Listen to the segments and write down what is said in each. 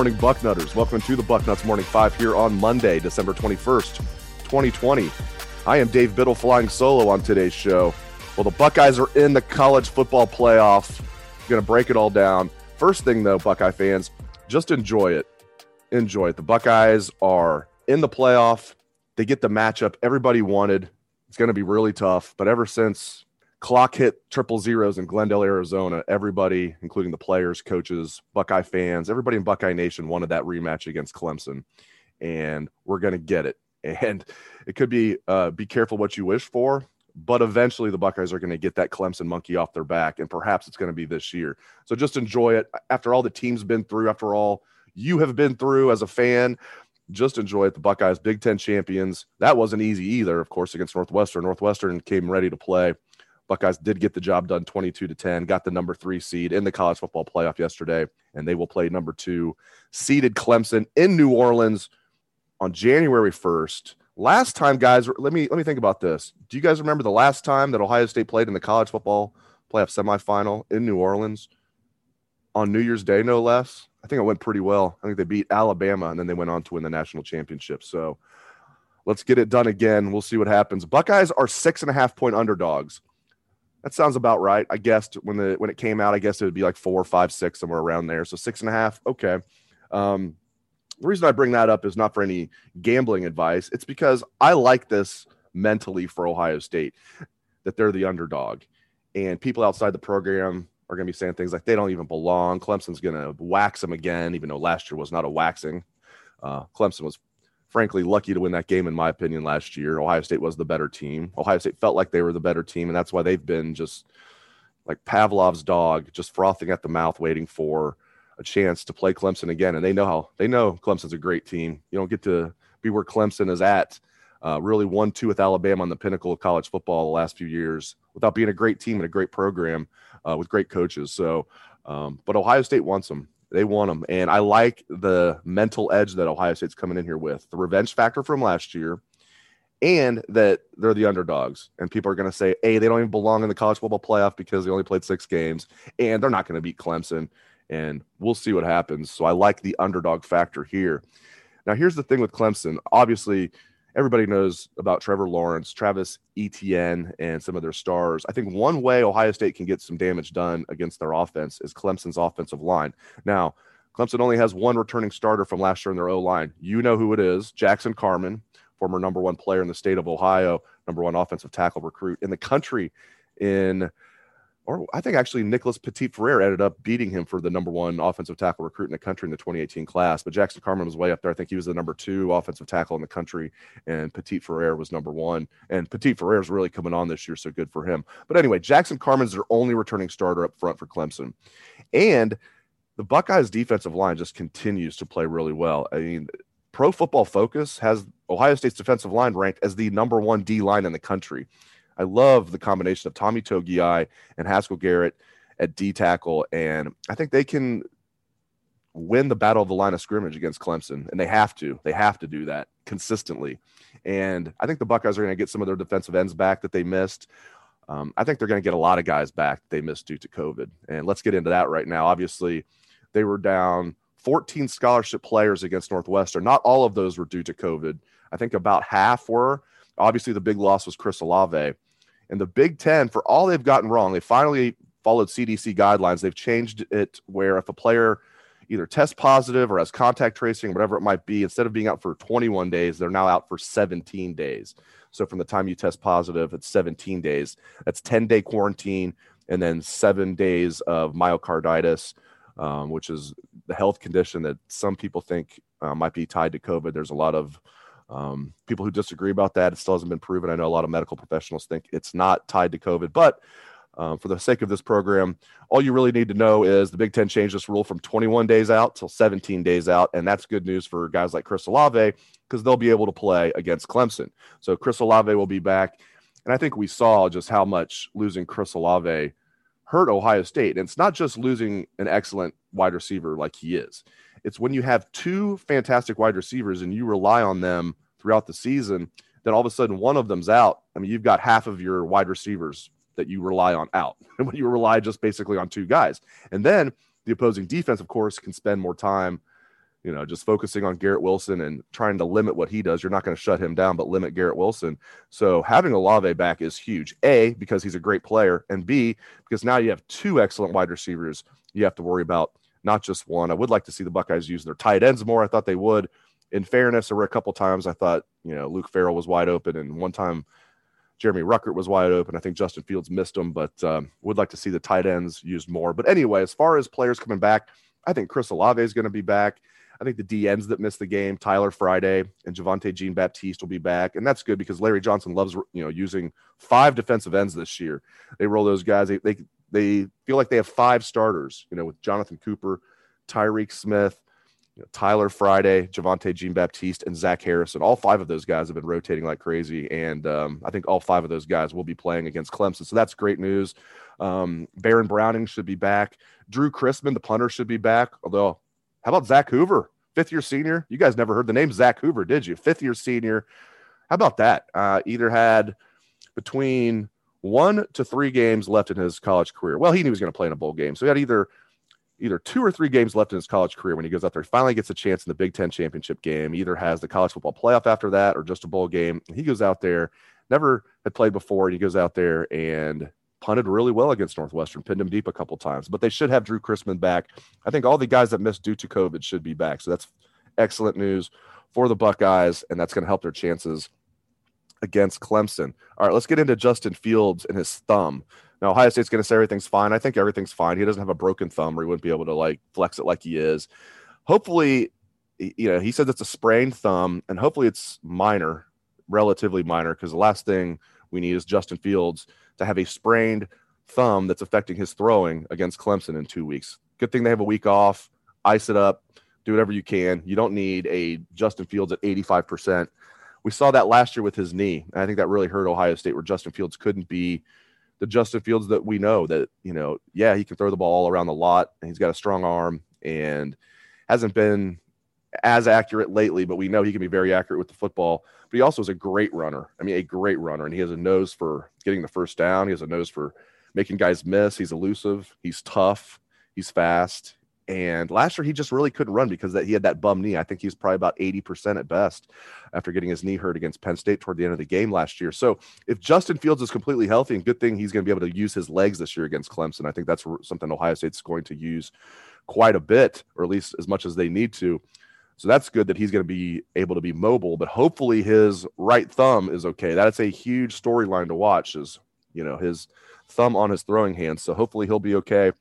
Morning, Bucknutters. Welcome to the Bucknuts Morning Five here on Monday, December 21st, 2020. I am Dave Biddle flying solo on today's show. Well, the Buckeyes are in the college football playoff. Going to break it all down. First thing, though, Buckeye fans, just enjoy it. Enjoy it. The Buckeyes are in the playoff. They get the matchup everybody wanted. It's going to be really tough, but ever since clock hit triple zeros in Glendale, Arizona. Everybody, including the players, coaches, Buckeye fans, everybody in Buckeye Nation wanted that rematch against Clemson, and we're going to get it. And it could be uh, be careful what you wish for, but eventually the Buckeyes are going to get that Clemson monkey off their back, and perhaps it's going to be this year. So just enjoy it. After all the team's been through, after all you have been through as a fan, just enjoy it. The Buckeyes, Big Ten champions. That wasn't easy either, of course, against Northwestern. Northwestern came ready to play. Buckeyes did get the job done 22 to 10, got the number three seed in the college football playoff yesterday, and they will play number two seeded Clemson in New Orleans on January 1st. Last time, guys, let me let me think about this. Do you guys remember the last time that Ohio State played in the college football playoff semifinal in New Orleans on New Year's Day, no less? I think it went pretty well. I think they beat Alabama and then they went on to win the national championship. So let's get it done again. We'll see what happens. Buckeyes are six and a half point underdogs. That sounds about right. I guessed when the when it came out, I guess it would be like four, five, six, somewhere around there. So six and a half. Okay. Um, the reason I bring that up is not for any gambling advice. It's because I like this mentally for Ohio State that they're the underdog, and people outside the program are going to be saying things like they don't even belong. Clemson's going to wax them again, even though last year was not a waxing. Uh, Clemson was frankly lucky to win that game in my opinion last year. Ohio state was the better team. Ohio state felt like they were the better team and that's why they've been just like pavlov's dog just frothing at the mouth waiting for a chance to play clemson again. And they know how they know clemson's a great team. You don't get to be where clemson is at uh, really won two with alabama on the pinnacle of college football the last few years without being a great team and a great program uh, with great coaches. So um, but ohio state wants them they want them. And I like the mental edge that Ohio State's coming in here with the revenge factor from last year, and that they're the underdogs. And people are going to say, hey, they don't even belong in the college football playoff because they only played six games, and they're not going to beat Clemson. And we'll see what happens. So I like the underdog factor here. Now, here's the thing with Clemson. Obviously, everybody knows about Trevor Lawrence, Travis Etienne, and some of their stars. I think one way Ohio State can get some damage done against their offense is Clemson's offensive line. Now, Clemson only has one returning starter from last year in their O line. You know who it is Jackson Carman, former number one player in the state of Ohio, number one offensive tackle recruit in the country in or I think actually Nicholas Petit-Frere ended up beating him for the number one offensive tackle recruit in the country in the 2018 class. But Jackson Carman was way up there. I think he was the number two offensive tackle in the country, and Petit-Frere was number one. And Petit-Frere is really coming on this year, so good for him. But anyway, Jackson Carman's their only returning starter up front for Clemson. And the Buckeyes defensive line just continues to play really well. I mean, Pro Football Focus has Ohio State's defensive line ranked as the number one D line in the country. I love the combination of Tommy Togiai and Haskell Garrett at D tackle, and I think they can win the battle of the line of scrimmage against Clemson, and they have to. They have to do that consistently. And I think the Buckeyes are going to get some of their defensive ends back that they missed. Um, I think they're going to get a lot of guys back they missed due to COVID. And let's get into that right now. Obviously, they were down 14 scholarship players against Northwestern. Not all of those were due to COVID. I think about half were. Obviously, the big loss was Chris Olave. And the Big Ten, for all they've gotten wrong, they finally followed CDC guidelines. They've changed it where if a player either tests positive or has contact tracing, whatever it might be, instead of being out for 21 days, they're now out for 17 days. So from the time you test positive, it's 17 days. That's 10 day quarantine and then seven days of myocarditis, um, which is the health condition that some people think uh, might be tied to COVID. There's a lot of um, people who disagree about that. It still hasn't been proven. I know a lot of medical professionals think it's not tied to COVID, but um, for the sake of this program, all you really need to know is the Big Ten changed this rule from 21 days out till 17 days out, and that's good news for guys like Chris Olave because they'll be able to play against Clemson. So Chris Olave will be back, and I think we saw just how much losing Chris Olave hurt Ohio State. And it's not just losing an excellent wide receiver like he is. It's when you have two fantastic wide receivers and you rely on them throughout the season, then all of a sudden one of them's out. I mean, you've got half of your wide receivers that you rely on out. And when you rely just basically on two guys. And then the opposing defense, of course, can spend more time, you know, just focusing on Garrett Wilson and trying to limit what he does. You're not going to shut him down, but limit Garrett Wilson. So having Olave back is huge. A, because he's a great player, and B, because now you have two excellent wide receivers you have to worry about, not just one. I would like to see the Buckeyes use their tight ends more. I thought they would. In fairness, there were a couple times I thought, you know, Luke Farrell was wide open, and one time – Jeremy Ruckert was wide open. I think Justin Fields missed him, but um, would like to see the tight ends used more. But anyway, as far as players coming back, I think Chris Olave is going to be back. I think the DNs that missed the game, Tyler Friday and Javontae Jean Baptiste will be back. And that's good because Larry Johnson loves, you know, using five defensive ends this year. They roll those guys. They, they, they feel like they have five starters, you know, with Jonathan Cooper, Tyreke Smith, you know, Tyler Friday, Javontae Jean Baptiste, and Zach Harrison. All five of those guys have been rotating like crazy. And um, I think all five of those guys will be playing against Clemson. So that's great news. Um, Baron Browning should be back. Drew Chrisman, the punter, should be back. Although, how about Zach Hoover, fifth year senior? You guys never heard the name Zach Hoover, did you? Fifth year senior. How about that? Uh, either had between one to three games left in his college career. Well, he knew he was going to play in a bowl game. So he had either either two or three games left in his college career when he goes out there. He finally gets a chance in the Big Ten championship game. Either has the college football playoff after that or just a bowl game. He goes out there, never had played before, and he goes out there and punted really well against Northwestern, pinned him deep a couple times. But they should have Drew Chrisman back. I think all the guys that missed due to COVID should be back. So that's excellent news for the Buckeyes, and that's going to help their chances against Clemson. All right, let's get into Justin Fields and his thumb. Now Ohio State's going to say everything's fine. I think everything's fine. He doesn't have a broken thumb, or he wouldn't be able to like flex it like he is. Hopefully, you know, he says it's a sprained thumb, and hopefully it's minor, relatively minor, because the last thing we need is Justin Fields to have a sprained thumb that's affecting his throwing against Clemson in two weeks. Good thing they have a week off. Ice it up. Do whatever you can. You don't need a Justin Fields at 85%. We saw that last year with his knee. I think that really hurt Ohio State, where Justin Fields couldn't be the Justin Fields that we know that, you know, yeah, he can throw the ball all around the lot and he's got a strong arm and hasn't been as accurate lately, but we know he can be very accurate with the football. But he also is a great runner. I mean, a great runner. And he has a nose for getting the first down. He has a nose for making guys miss. He's elusive. He's tough. He's fast. And last year he just really couldn't run because that he had that bum knee. I think he was probably about 80% at best after getting his knee hurt against Penn State toward the end of the game last year. So if Justin Fields is completely healthy, and good thing he's going to be able to use his legs this year against Clemson. I think that's something Ohio State's going to use quite a bit, or at least as much as they need to. So that's good that he's going to be able to be mobile, but hopefully his right thumb is okay. That's a huge storyline to watch is, you know, his thumb on his throwing hand. So hopefully he'll be okay.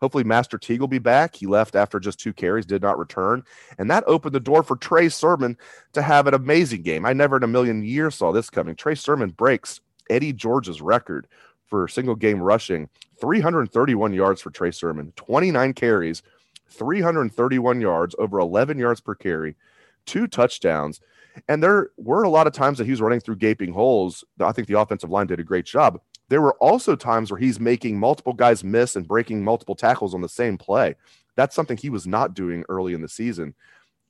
Hopefully, Master Teague will be back. He left after just two carries, did not return. And that opened the door for Trey Sermon to have an amazing game. I never in a million years saw this coming. Trey Sermon breaks Eddie George's record for single game rushing 331 yards for Trey Sermon, 29 carries, 331 yards, over 11 yards per carry, two touchdowns. And there were a lot of times that he was running through gaping holes. I think the offensive line did a great job. There were also times where he's making multiple guys miss and breaking multiple tackles on the same play. That's something he was not doing early in the season.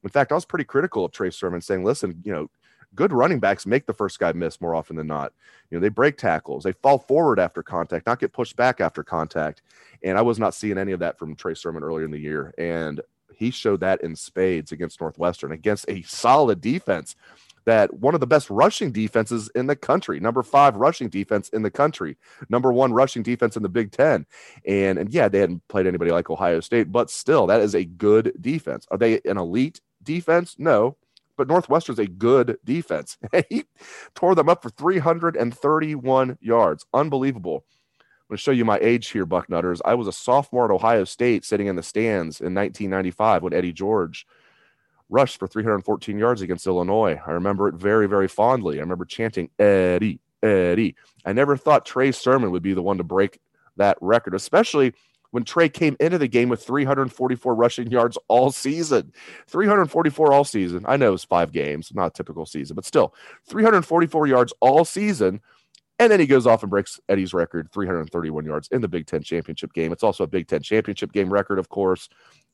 In fact, I was pretty critical of Trey Sermon saying, listen, you know, good running backs make the first guy miss more often than not. You know, they break tackles, they fall forward after contact, not get pushed back after contact. And I was not seeing any of that from Trey Sermon earlier in the year. And he showed that in spades against Northwestern, against a solid defense that one of the best rushing defenses in the country, number five rushing defense in the country, number one rushing defense in the Big Ten. And, and yeah, they hadn't played anybody like Ohio State, but still, that is a good defense. Are they an elite defense? No. But Northwestern's a good defense. he tore them up for 331 yards. Unbelievable. I'm going to show you my age here, Bucknutters. I was a sophomore at Ohio State sitting in the stands in 1995 when Eddie George rushed for 314 yards against Illinois. I remember it very, very fondly. I remember chanting, Eddie, Eddie. I never thought Trey Sermon would be the one to break that record, especially when Trey came into the game with 344 rushing yards all season. 344 all season. I know it's five games, not a typical season, but still 344 yards all season. And then he goes off and breaks Eddie's record, 331 yards in the Big Ten championship game. It's also a Big Ten championship game record, of course.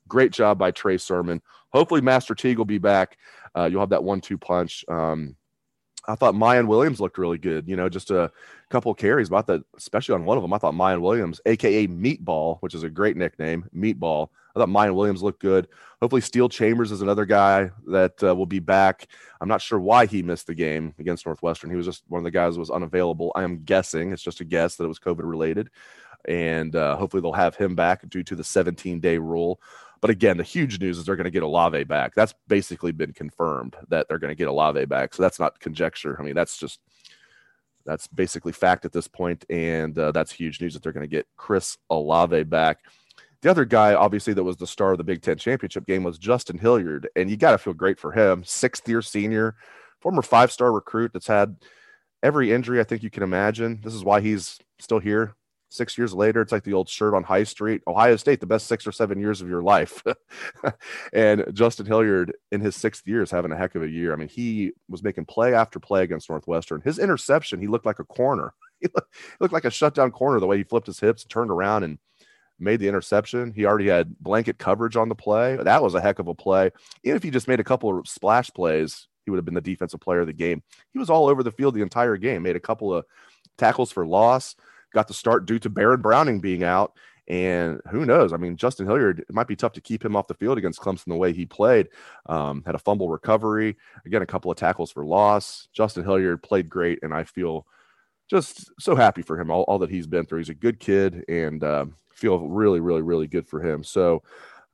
Great job by Trey Sermon. Hopefully, Master Teague will be back. Uh, you'll have that one-two punch. Um, I thought Miyan Williams looked really good. You know, just a couple carries, about that, especially on one of them. I thought Miyan Williams, aka Meatball, which is a great nickname, Meatball. I thought Miyan Williams looked good. Hopefully, Steele Chambers is another guy that uh, will be back. I'm not sure why he missed the game against Northwestern. He was just one of the guys was unavailable. I am guessing it's just a guess that it was COVID related, and uh, hopefully they'll have him back due to the 17 day rule. But again, the huge news is they're going to get Olave back. That's basically been confirmed that they're going to get Olave back. So that's not conjecture. I mean, that's just that's basically fact at this point, and uh, that's huge news that they're going to get Chris Olave back. The other guy, obviously, that was the star of the Big Ten championship game was Justin Hilliard, and you got to feel great for him. Sixth year senior, former five star recruit that's had every injury I think you can imagine. This is why he's still here six years later, it's like the old shirt on High Street. Ohio State, the best six or seven years of your life. and Justin Hilliard, in his sixth year, is having a heck of a year. I mean, he was making play after play against Northwestern. His interception, he looked like a corner. He looked like a shutdown corner the way he flipped his hips, turned around, and made the interception. He already had blanket coverage on the play. That was a heck of a play. Even if he just made a couple of splash plays, he would have been the defensive player of the game. He was all over the field the entire game, made a couple of tackles for loss got the start due to Baron Browning being out. And who knows? I mean, Justin Hilliard, it might be tough to keep him off the field against Clemson the way he played. Um, had a fumble recovery, again, a couple of tackles for loss. Justin Hilliard played great, and I feel just so happy for him, all, all that he's been through. He's a good kid, and uh, feel really, really, really good for him. So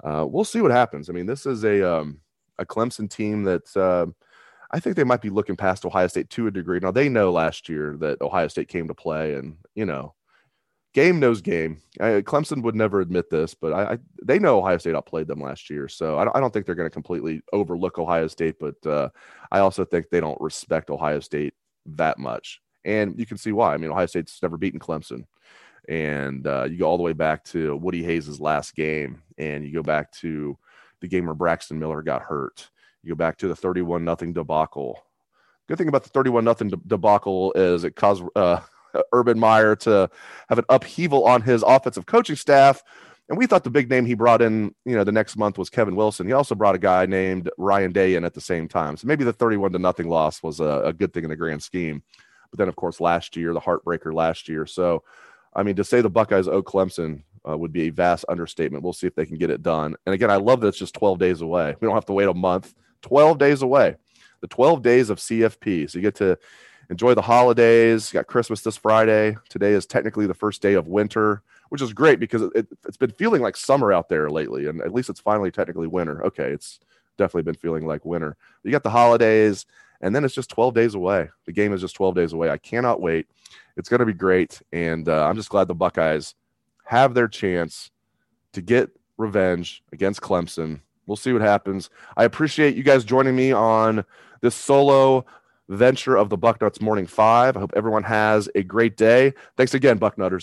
uh, we'll see what happens. I mean, this is a um, a Clemson team that uh, I think they might be looking past Ohio State to a degree. Now they know last year that Ohio State came to play, and you know, game knows game. I, Clemson would never admit this, but I, I, they know Ohio State outplayed them last year, so I don't, I don't think they're going to completely overlook Ohio State. But uh, I also think they don't respect Ohio State that much, and you can see why. I mean, Ohio State's never beaten Clemson, and uh, you go all the way back to Woody Hayes' last game, and you go back to the game where Braxton Miller got hurt you go back to the 31 nothing debacle. Good thing about the 31 nothing debacle is it caused uh, Urban Meyer to have an upheaval on his offensive coaching staff. And we thought the big name he brought in, you know, the next month was Kevin Wilson. He also brought a guy named Ryan Day in at the same time. So maybe the 31 to nothing loss was a, a good thing in the grand scheme. But then, of course, last year, the heartbreaker last year. So, I mean, to say the Buckeyes owe Clemson uh, would be a vast understatement. We'll see if they can get it done. And again, I love that it's just 12 days away. We don't have to wait a month. 12 days away. The 12 days of CFP. So you get to enjoy the holidays. You got Christmas this Friday. Today is technically the first day of winter, which is great because it, has been feeling like summer out there lately. And at least it's finally technically winter. Okay, it's definitely been feeling like winter. You got the holidays, and then it's just 12 days away. The game is just 12 days away. I cannot wait. It's going to be great. And uh, I'm just glad the Buckeyes have their chance to get revenge against Clemson We'll see what happens. I appreciate you guys joining me on this solo venture of the Bucknuts Morning Five. I hope everyone has a great day. Thanks again, Bucknutters.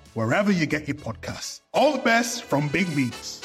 wherever you get your podcasts. All the best from Big Meats.